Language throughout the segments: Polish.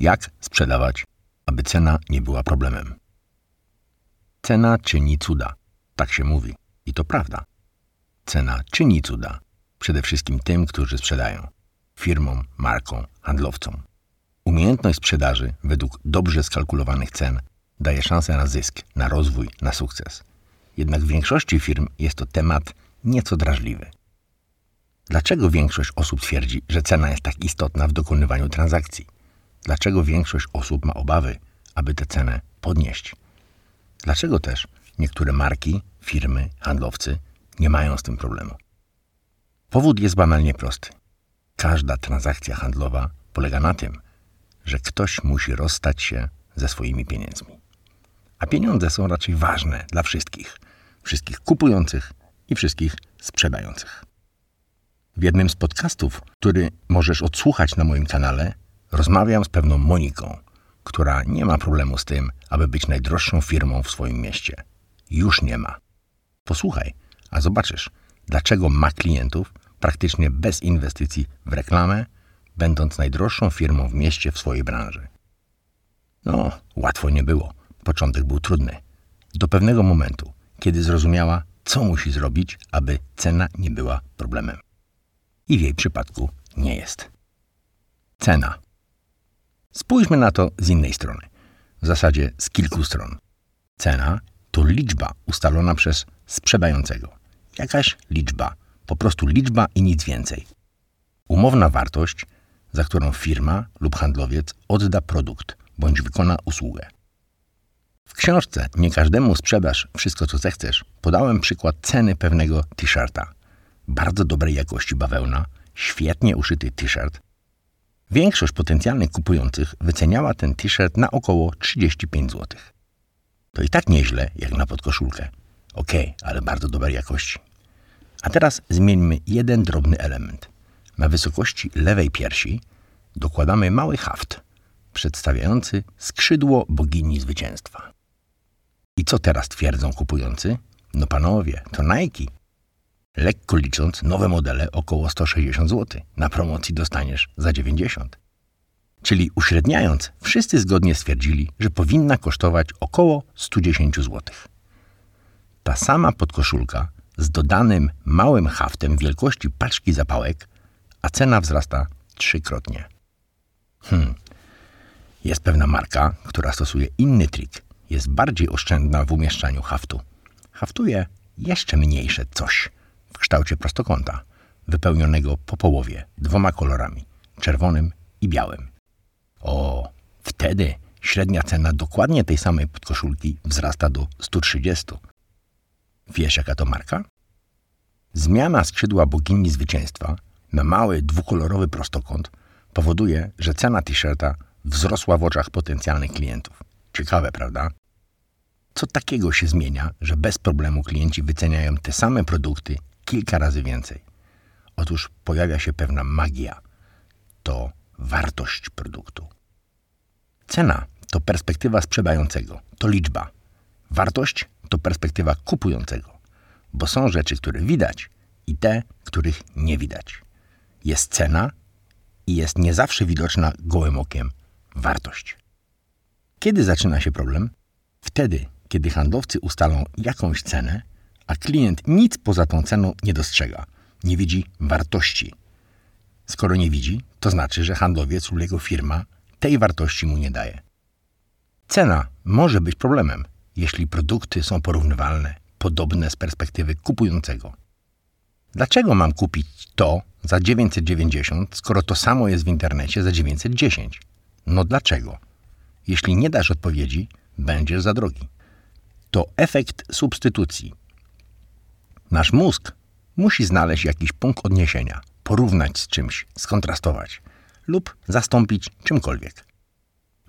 Jak sprzedawać, aby cena nie była problemem? Cena czyni cuda. Tak się mówi. I to prawda. Cena czyni cuda. Przede wszystkim tym, którzy sprzedają. Firmom, markom, handlowcom. Umiejętność sprzedaży według dobrze skalkulowanych cen daje szansę na zysk, na rozwój, na sukces. Jednak w większości firm jest to temat nieco drażliwy. Dlaczego większość osób twierdzi, że cena jest tak istotna w dokonywaniu transakcji? Dlaczego większość osób ma obawy, aby tę cenę podnieść? Dlaczego też niektóre marki, firmy, handlowcy nie mają z tym problemu? Powód jest banalnie prosty. Każda transakcja handlowa polega na tym, że ktoś musi rozstać się ze swoimi pieniędzmi. A pieniądze są raczej ważne dla wszystkich wszystkich kupujących i wszystkich sprzedających. W jednym z podcastów, który możesz odsłuchać na moim kanale, rozmawiam z pewną Moniką, która nie ma problemu z tym, aby być najdroższą firmą w swoim mieście. Już nie ma. Posłuchaj, a zobaczysz, dlaczego ma klientów praktycznie bez inwestycji w reklamę, będąc najdroższą firmą w mieście w swojej branży. No, łatwo nie było. Początek był trudny. Do pewnego momentu, kiedy zrozumiała, co musi zrobić, aby cena nie była problemem. I w jej przypadku nie jest. Cena. Spójrzmy na to z innej strony, w zasadzie z kilku stron. Cena to liczba ustalona przez sprzedającego. Jakaś liczba, po prostu liczba i nic więcej. Umowna wartość, za którą firma lub handlowiec odda produkt bądź wykona usługę. W książce Nie każdemu sprzedasz wszystko, co zechcesz, podałem przykład ceny pewnego t-shirta. Bardzo dobrej jakości bawełna, świetnie uszyty t-shirt. Większość potencjalnych kupujących wyceniała ten t-shirt na około 35 zł. To i tak nieźle, jak na podkoszulkę. Okay, ale bardzo dobrej jakości. A teraz zmieńmy jeden drobny element. Na wysokości lewej piersi dokładamy mały haft, przedstawiający skrzydło bogini zwycięstwa. I co teraz twierdzą kupujący? No panowie, to Nike. Lekko licząc, nowe modele około 160 zł. Na promocji dostaniesz za 90. Czyli uśredniając, wszyscy zgodnie stwierdzili, że powinna kosztować około 110 zł. Ta sama podkoszulka z dodanym małym haftem wielkości paczki zapałek, a cena wzrasta trzykrotnie. Hmm. Jest pewna marka, która stosuje inny trik – jest bardziej oszczędna w umieszczaniu haftu. Haftuje jeszcze mniejsze coś kształcie prostokąta, wypełnionego po połowie dwoma kolorami czerwonym i białym. O, wtedy średnia cena dokładnie tej samej podkoszulki wzrasta do 130. Wiesz, jaka to marka? Zmiana skrzydła bogini zwycięstwa na mały dwukolorowy prostokąt powoduje, że cena t-shirta wzrosła w oczach potencjalnych klientów. Ciekawe, prawda? Co takiego się zmienia, że bez problemu klienci wyceniają te same produkty kilka razy więcej? Otóż pojawia się pewna magia. To wartość produktu. Cena to perspektywa sprzedającego, to liczba. Wartość to perspektywa kupującego, bo są rzeczy, które widać i te, których nie widać. Jest cena i jest nie zawsze widoczna gołym okiem wartość. Kiedy zaczyna się problem? Wtedy, kiedy handlowcy ustalą jakąś cenę, a klient nic poza tą ceną nie dostrzega, nie widzi wartości. Skoro nie widzi, to znaczy, że handlowiec lub jego firma tej wartości mu nie daje. Cena może być problemem, jeśli produkty są porównywalne, podobne z perspektywy kupującego. Dlaczego mam kupić to za 990, skoro to samo jest w internecie za 910? No dlaczego? Jeśli nie dasz odpowiedzi, będziesz za drogi to efekt substytucji. Nasz mózg musi znaleźć jakiś punkt odniesienia, porównać z czymś, skontrastować lub zastąpić czymkolwiek.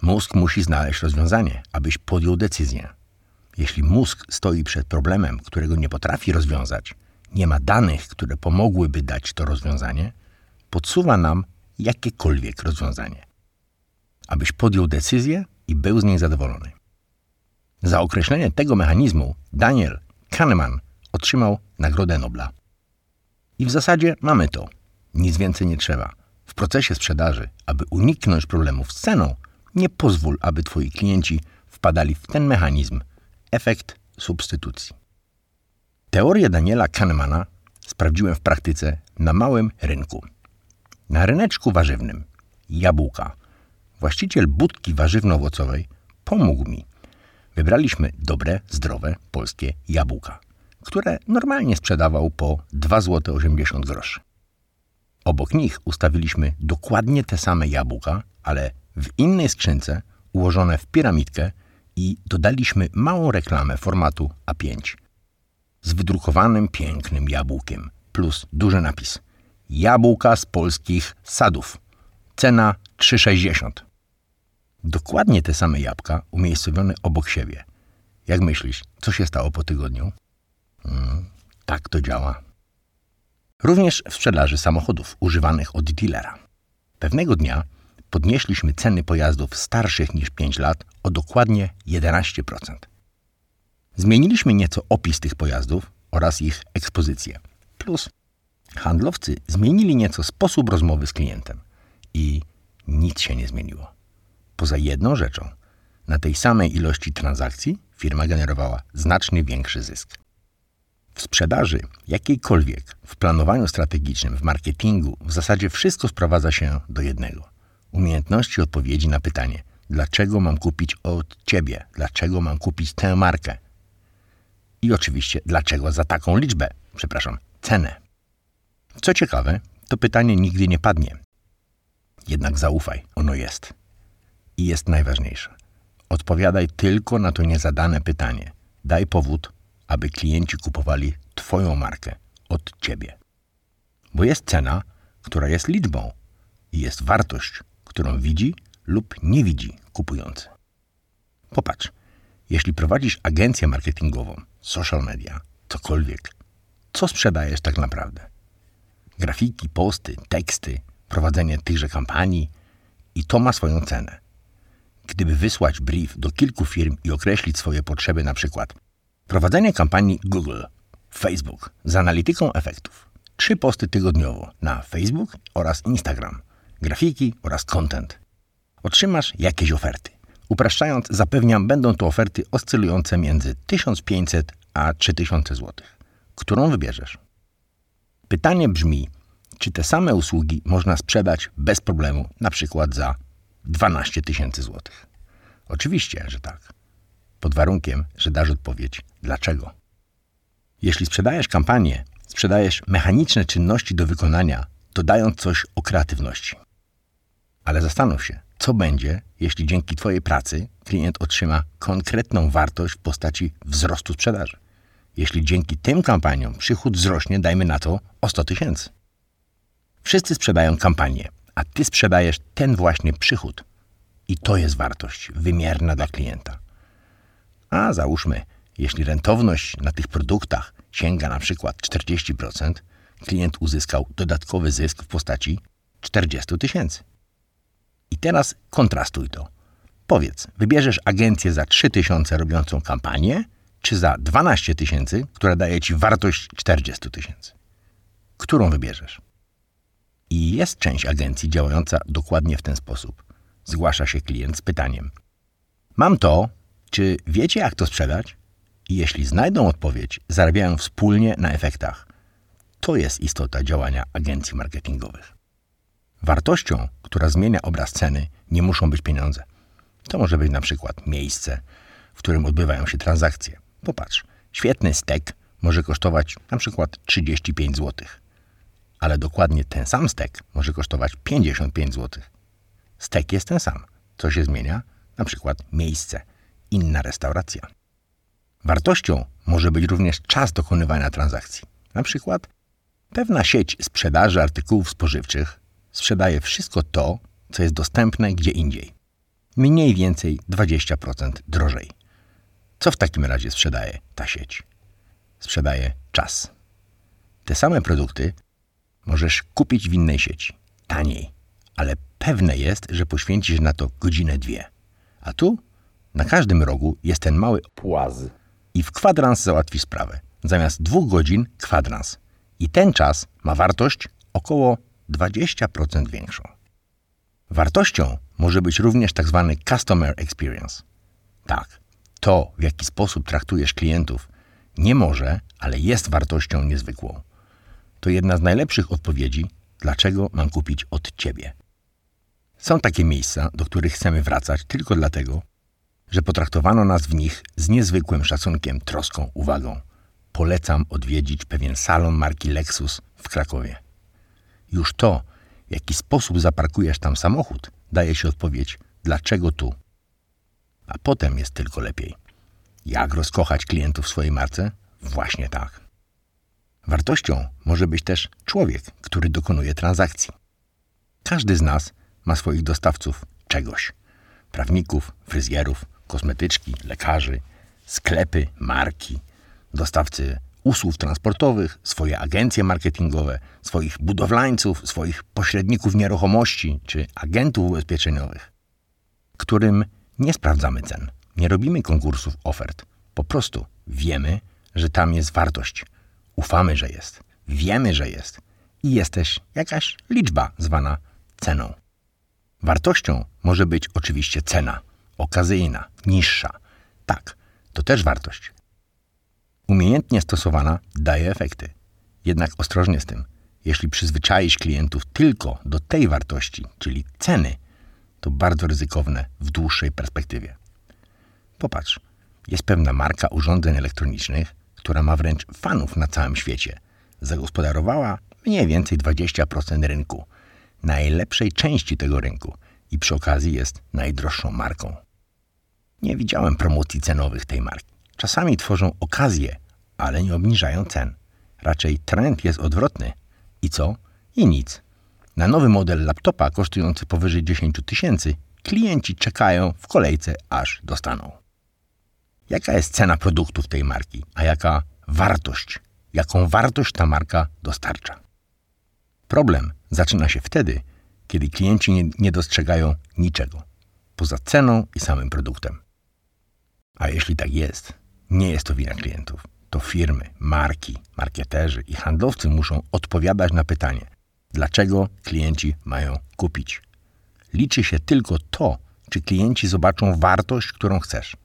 Mózg musi znaleźć rozwiązanie, abyś podjął decyzję. Jeśli mózg stoi przed problemem, którego nie potrafi rozwiązać, nie ma danych, które pomogłyby dać to rozwiązanie, podsuwa nam jakiekolwiek rozwiązanie. Abyś podjął decyzję i był z niej zadowolony. Za określenie tego mechanizmu Daniel Kahneman otrzymał Nagrodę Nobla. I w zasadzie mamy to. Nic więcej nie trzeba. W procesie sprzedaży, aby uniknąć problemów z ceną, Nie pozwól, aby twoi klienci wpadali w ten mechanizm efekt substytucji. Teorię Daniela Kahnemana sprawdziłem w praktyce na małym rynku. Na ryneczku warzywnym jabłka. Właściciel budki warzywno-owocowej pomógł mi. Wybraliśmy dobre, zdrowe, polskie jabłka, które normalnie sprzedawał po 2,80 zł. Obok nich ustawiliśmy dokładnie te same jabłka, ale w innej skrzynce ułożone w piramidkę i dodaliśmy małą reklamę formatu A5 z wydrukowanym pięknym jabłkiem plus duży napis Jabłka z polskich sadów. Cena 3,60. Dokładnie te same jabłka umiejscowione obok siebie. Jak myślisz, co się stało po tygodniu? Hmm, tak to działa. Również w sprzedaży samochodów używanych od dealera. Pewnego dnia podnieśliśmy ceny pojazdów starszych niż 5 lat o dokładnie 11%. Zmieniliśmy nieco opis tych pojazdów oraz ich ekspozycję. Plus handlowcy zmienili nieco sposób rozmowy z klientem i nic się nie zmieniło. Poza jedną rzeczą. Na tej samej ilości transakcji firma generowała znacznie większy zysk. W sprzedaży jakiejkolwiek, w planowaniu strategicznym, w marketingu, w zasadzie wszystko sprowadza się do jednego: umiejętności odpowiedzi na pytanie, dlaczego mam kupić od ciebie, dlaczego mam kupić tę markę. I oczywiście, dlaczego za taką liczbę, przepraszam, cenę. Co ciekawe, to pytanie nigdy nie padnie. Jednak zaufaj, ono jest. I jest najważniejsze. Odpowiadaj tylko na to niezadane pytanie. Daj powód, aby klienci kupowali Twoją markę od Ciebie. Bo jest cena, która jest liczbą i jest wartość, którą widzi lub nie widzi kupujący. Popatrz, jeśli prowadzisz agencję marketingową, social media, cokolwiek, co sprzedajesz tak naprawdę? Grafiki, posty, teksty, prowadzenie tychże kampanii i to ma swoją cenę. Gdyby wysłać brief do kilku firm i określić swoje potrzeby, na przykład prowadzenie kampanii Google, Facebook z analityką efektów, trzy posty tygodniowo na Facebook oraz Instagram, grafiki oraz content. Otrzymasz jakieś oferty. Upraszczając, zapewniam, będą to oferty oscylujące między 1500 a 3000 zł. Którą wybierzesz? Pytanie brzmi, czy te same usługi można sprzedać bez problemu, na przykład za 12 tysięcy złotych? Oczywiście, że tak. Pod warunkiem, że dasz odpowiedź dlaczego. Jeśli sprzedajesz kampanię, sprzedajesz mechaniczne czynności do wykonania, dodając coś o kreatywności. Ale zastanów się, co będzie, jeśli dzięki Twojej pracy klient otrzyma konkretną wartość w postaci wzrostu sprzedaży. Jeśli dzięki tym kampaniom przychód wzrośnie, dajmy na to, o 100 tysięcy. Wszyscy sprzedają kampanię, a Ty sprzedajesz ten właśnie przychód. I to jest wartość wymierna dla klienta. A załóżmy, jeśli rentowność na tych produktach sięga na przykład 40%, klient uzyskał dodatkowy zysk w postaci 40 tysięcy. I teraz kontrastuj to. Powiedz, wybierzesz agencję za 3 tysiące robiącą kampanię, czy za 12 tysięcy, która daje ci wartość 40 tysięcy? Którą wybierzesz? I jest część agencji działająca dokładnie w ten sposób. Zgłasza się klient z pytaniem: Mam to, czy wiecie, jak to sprzedać? I jeśli znajdą odpowiedź, zarabiają wspólnie na efektach. To jest istota działania agencji marketingowych. Wartością, która zmienia obraz ceny, nie muszą być pieniądze. To może być na przykład miejsce, w którym odbywają się transakcje. Popatrz, świetny stek może kosztować na przykład 35 zł, ale dokładnie ten sam stek może kosztować 55 zł. Stek jest ten sam. Co się zmienia? Na przykład miejsce, inna restauracja. Wartością może być również czas dokonywania transakcji. Na przykład pewna sieć sprzedaży artykułów spożywczych sprzedaje wszystko to, co jest dostępne gdzie indziej. Mniej więcej 20% drożej. Co w takim razie sprzedaje ta sieć? Sprzedaje czas. Te same produkty możesz kupić w innej sieci, taniej, ale pewne jest, że poświęcisz na to godzinę, dwie. A tu na każdym rogu jest ten mały płaz i w kwadrans załatwi sprawę. Zamiast dwóch godzin kwadrans. I ten czas ma wartość około 20% większą. Wartością może być również tak zwany customer experience. Tak, to, w jaki sposób traktujesz klientów, nie może, ale jest wartością niezwykłą. To jedna z najlepszych odpowiedzi, dlaczego mam kupić od ciebie. Są takie miejsca, do których chcemy wracać tylko dlatego, że potraktowano nas w nich z niezwykłym szacunkiem, troską, uwagą. Polecam odwiedzić pewien salon marki Lexus w Krakowie. Już to, w jaki sposób zaparkujesz tam samochód, daje się odpowiedź, dlaczego tu. A potem jest tylko lepiej. Jak rozkochać klientów w swojej marce? Właśnie tak. Wartością może być też człowiek, który dokonuje transakcji. Każdy z nas ma swoich dostawców czegoś: prawników, fryzjerów, kosmetyczki, lekarzy, sklepy, marki, dostawcy usług transportowych, swoje agencje marketingowe, swoich budowlańców, swoich pośredników nieruchomości czy agentów ubezpieczeniowych, którym nie sprawdzamy cen, nie robimy konkursów ofert. Po prostu wiemy, że tam jest wartość. Ufamy, że jest. Wiemy, że jest. I jest też jakaś liczba zwana ceną. Wartością może być oczywiście cena, okazyjna, niższa. Tak, to też wartość. Umiejętnie stosowana daje efekty. Jednak ostrożnie z tym. Jeśli przyzwyczaisz klientów tylko do tej wartości, czyli ceny, to bardzo ryzykowne w dłuższej perspektywie. Popatrz, jest pewna marka urządzeń elektronicznych, która ma wręcz fanów na całym świecie. Zagospodarowała mniej więcej 20% rynku, najlepszej części tego rynku i przy okazji jest najdroższą marką. Nie widziałem promocji cenowych tej marki. Czasami tworzą okazje, ale nie obniżają cen. Raczej trend jest odwrotny. I co? I nic. Na nowy model laptopa kosztujący powyżej 10 tysięcy klienci czekają w kolejce, aż dostaną. Jaka jest cena produktów tej marki, a jaka wartość, jaką wartość ta marka dostarcza? Problem zaczyna się wtedy, kiedy klienci nie, nie dostrzegają niczego poza ceną i samym produktem. A jeśli tak jest, nie jest to wina klientów. To firmy, marki, marketerzy i handlowcy muszą odpowiadać na pytanie, dlaczego klienci mają kupić. Liczy się tylko to, czy klienci zobaczą wartość, którą chcesz.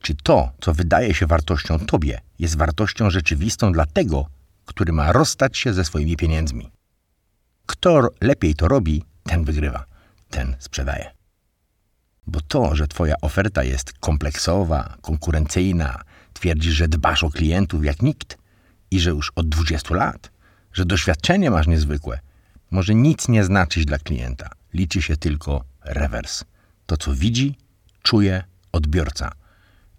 Czy to, co wydaje się wartością tobie, jest wartością rzeczywistą dla tego, który ma rozstać się ze swoimi pieniędzmi. Kto lepiej to robi, ten wygrywa, ten sprzedaje. Bo to, że Twoja oferta jest kompleksowa, konkurencyjna, twierdzisz, że dbasz o klientów jak nikt i że już od 20 lat, że doświadczenie masz niezwykłe, może nic nie znaczyć dla klienta. Liczy się tylko rewers. To, co widzi, czuje odbiorca,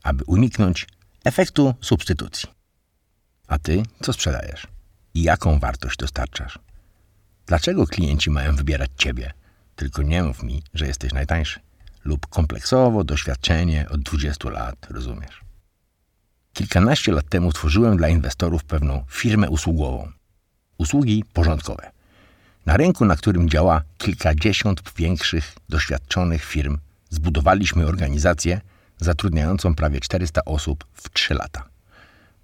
aby uniknąć efektu substytucji. A ty co sprzedajesz? I jaką wartość dostarczasz? Dlaczego klienci mają wybierać ciebie? Tylko nie mów mi, że jesteś najtańszy lub kompleksowo doświadczenie od 20 lat, rozumiesz? Kilkanaście lat temu tworzyłem dla inwestorów pewną firmę usługową. Usługi porządkowe. Na rynku, na którym działa kilkadziesiąt większych, doświadczonych firm, zbudowaliśmy organizację zatrudniającą prawie 400 osób w 3 lata,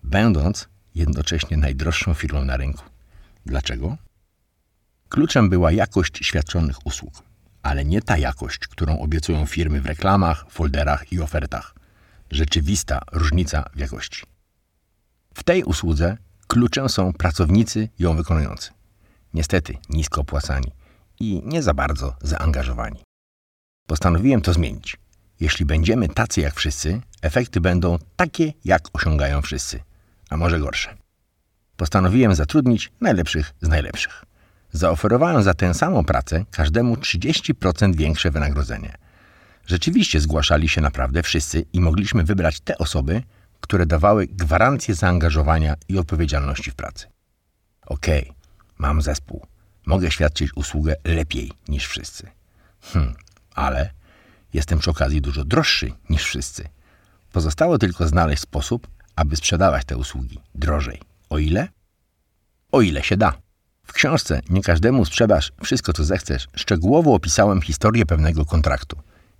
będąc jednocześnie najdroższą firmą na rynku. Dlaczego? Kluczem była jakość świadczonych usług ale nie ta jakość, którą obiecują firmy w reklamach, folderach i ofertach. Rzeczywista różnica w jakości. W tej usłudze kluczem są pracownicy ją wykonujący. Niestety nisko opłacani i nie za bardzo zaangażowani. Postanowiłem to zmienić. Jeśli będziemy tacy jak wszyscy, efekty będą takie, jak osiągają wszyscy, a może gorsze. Postanowiłem zatrudnić najlepszych z najlepszych. Zaoferowałem za tę samą pracę każdemu 30% większe wynagrodzenie. Rzeczywiście zgłaszali się naprawdę wszyscy i mogliśmy wybrać te osoby, które dawały gwarancję zaangażowania i odpowiedzialności w pracy. Okej, okay, mam zespół. Mogę świadczyć usługę lepiej niż wszyscy. Hm, ale jestem przy okazji dużo droższy niż wszyscy. Pozostało tylko znaleźć sposób, aby sprzedawać te usługi drożej. O ile? O ile się da. W książce Nie każdemu sprzedasz wszystko, co zechcesz, szczegółowo opisałem historię pewnego kontraktu.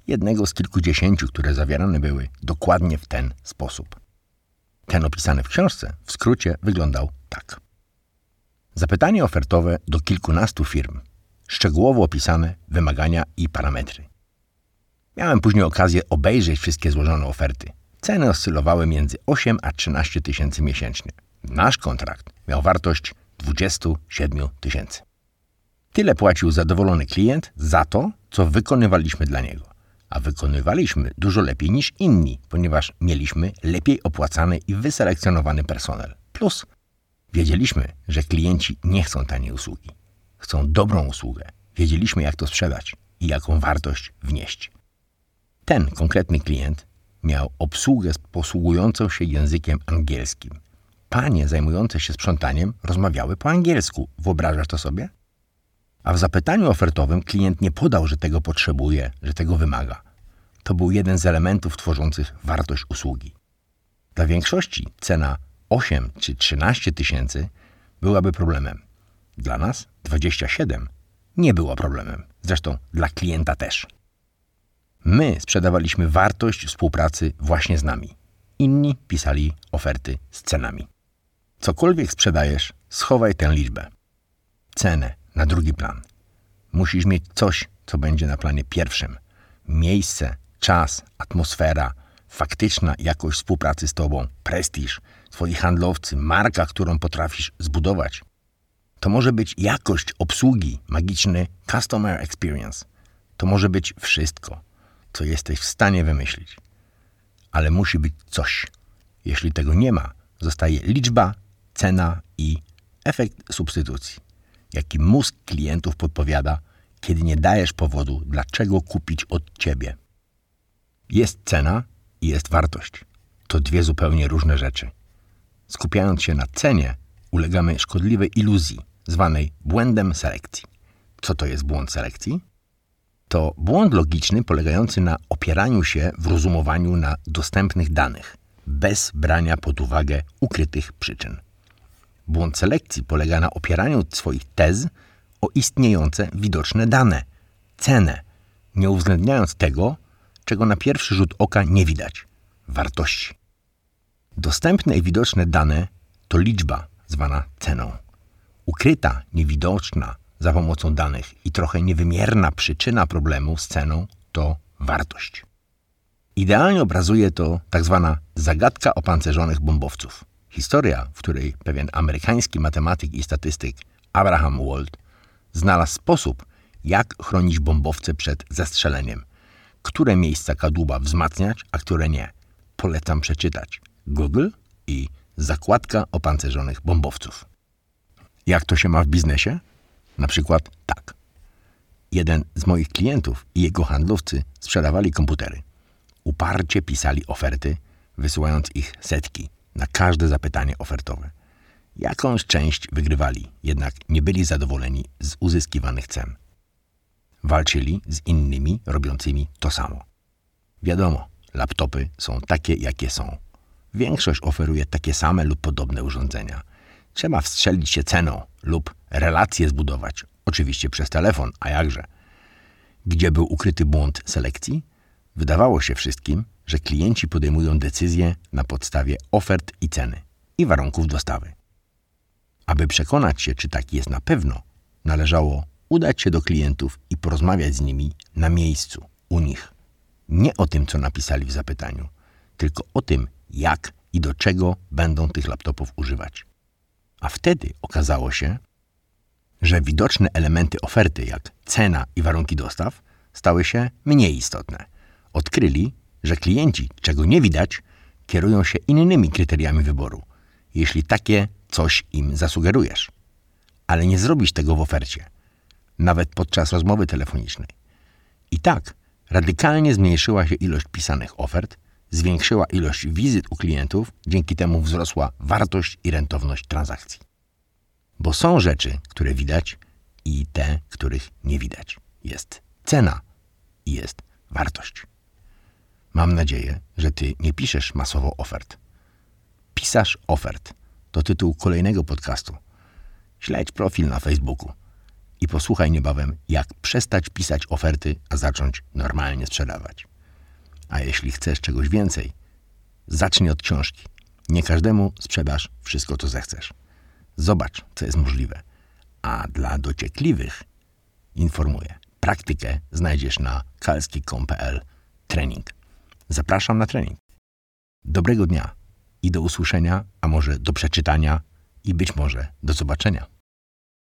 Jednego z kilkudziesięciu, które zawierane były dokładnie w ten sposób. Ten opisany w książce w skrócie wyglądał tak. Zapytanie ofertowe do kilkunastu firm. szczegółowo opisane wymagania i parametry. Miałem później okazję obejrzeć wszystkie złożone oferty. Ceny oscylowały między 8 a 13 tysięcy miesięcznie. Nasz kontrakt miał wartość 27 tysięcy. Tyle płacił zadowolony klient za to, co wykonywaliśmy dla niego. A wykonywaliśmy dużo lepiej niż inni, ponieważ mieliśmy lepiej opłacany i wyselekcjonowany personel. Plus wiedzieliśmy, że klienci nie chcą taniej usługi. Chcą dobrą usługę. Wiedzieliśmy, jak to sprzedać i jaką wartość wnieść. Ten konkretny klient miał obsługę posługującą się językiem angielskim. Panie zajmujące się sprzątaniem rozmawiały po angielsku. Wyobrażasz to sobie? A w zapytaniu ofertowym klient nie podał, że tego potrzebuje, że tego wymaga. To był jeden z elementów tworzących wartość usługi. Dla większości cena 8 czy 13 tysięcy byłaby problemem. Dla nas 27 nie była problemem. Zresztą dla klienta też. My sprzedawaliśmy wartość współpracy właśnie z nami. Inni pisali oferty z cenami. Cokolwiek sprzedajesz, schowaj tę liczbę. Cenę na drugi plan. Musisz mieć coś, co będzie na planie pierwszym. Miejsce, czas, atmosfera, faktyczna jakość współpracy z Tobą, prestiż, Twoi handlowcy, marka, którą potrafisz zbudować. To może być jakość obsługi, magiczny customer experience. To może być wszystko, co jesteś w stanie wymyślić. Ale musi być coś. Jeśli tego nie ma, zostaje liczba, cena i efekt substytucji, jaki mózg klientów podpowiada, kiedy nie dajesz powodu, dlaczego kupić od ciebie. Jest cena i jest wartość. To dwie zupełnie różne rzeczy. Skupiając się na cenie, ulegamy szkodliwej iluzji, zwanej błędem selekcji. Co to jest błąd selekcji? To błąd logiczny polegający na opieraniu się w rozumowaniu na dostępnych danych, bez brania pod uwagę ukrytych przyczyn. Błąd selekcji polega na opieraniu swoich tez o istniejące widoczne dane, cenę, nie uwzględniając tego, czego na pierwszy rzut oka nie widać wartości. Dostępne i widoczne dane to liczba zwana ceną. Ukryta, niewidoczna za pomocą danych i trochę niewymierna przyczyna problemu z ceną to wartość. Idealnie obrazuje to tak zwana zagadka opancerzonych bombowców. Historia, w której pewien amerykański matematyk i statystyk Abraham Wald znalazł sposób, jak chronić bombowce przed zestrzeleniem. Które miejsca kadłuba wzmacniać, a które nie. Polecam przeczytać. Google i zakładka opancerzonych bombowców. Jak to się ma w biznesie? Na przykład tak. Jeden z moich klientów i jego handlowcy sprzedawali komputery. Uparcie pisali oferty, wysyłając ich setki na każde zapytanie ofertowe. Jakąś część wygrywali, jednak nie byli zadowoleni z uzyskiwanych cen. Walczyli z innymi robiącymi to samo. Wiadomo, laptopy są takie, jakie są. Większość oferuje takie same lub podobne urządzenia. Trzeba wstrzelić się ceną lub relacje zbudować, oczywiście przez telefon, a jakże. Gdzie był ukryty błąd selekcji? Wydawało się wszystkim, że klienci podejmują decyzje na podstawie ofert i ceny i warunków dostawy. Aby przekonać się, czy tak jest na pewno, należało udać się do klientów i porozmawiać z nimi na miejscu, u nich. Nie o tym, co napisali w zapytaniu, tylko o tym, jak i do czego będą tych laptopów używać. A wtedy okazało się, że widoczne elementy oferty, jak cena i warunki dostaw, stały się mniej istotne. Odkryli, że klienci, czego nie widać, kierują się innymi kryteriami wyboru, jeśli takie coś im zasugerujesz. Ale nie zrobisz tego w ofercie, nawet podczas rozmowy telefonicznej. I tak radykalnie zmniejszyła się ilość pisanych ofert, zwiększyła ilość wizyt u klientów, dzięki temu wzrosła wartość i rentowność transakcji. Bo są rzeczy, które widać i te, których nie widać. Jest cena i jest wartość. Mam nadzieję, że ty nie piszesz masowo ofert. Pisarz ofert to tytuł kolejnego podcastu. Śledź profil na Facebooku i posłuchaj niebawem, jak przestać pisać oferty, a zacząć normalnie sprzedawać. A jeśli chcesz czegoś więcej, zacznij od książki. Nie każdemu sprzedasz wszystko, co zechcesz. Zobacz, co jest możliwe. A dla dociekliwych informuję. Praktykę znajdziesz na kalski.pl trening. Zapraszam na trening. Dobrego dnia i do usłyszenia, a może do przeczytania i być może do zobaczenia.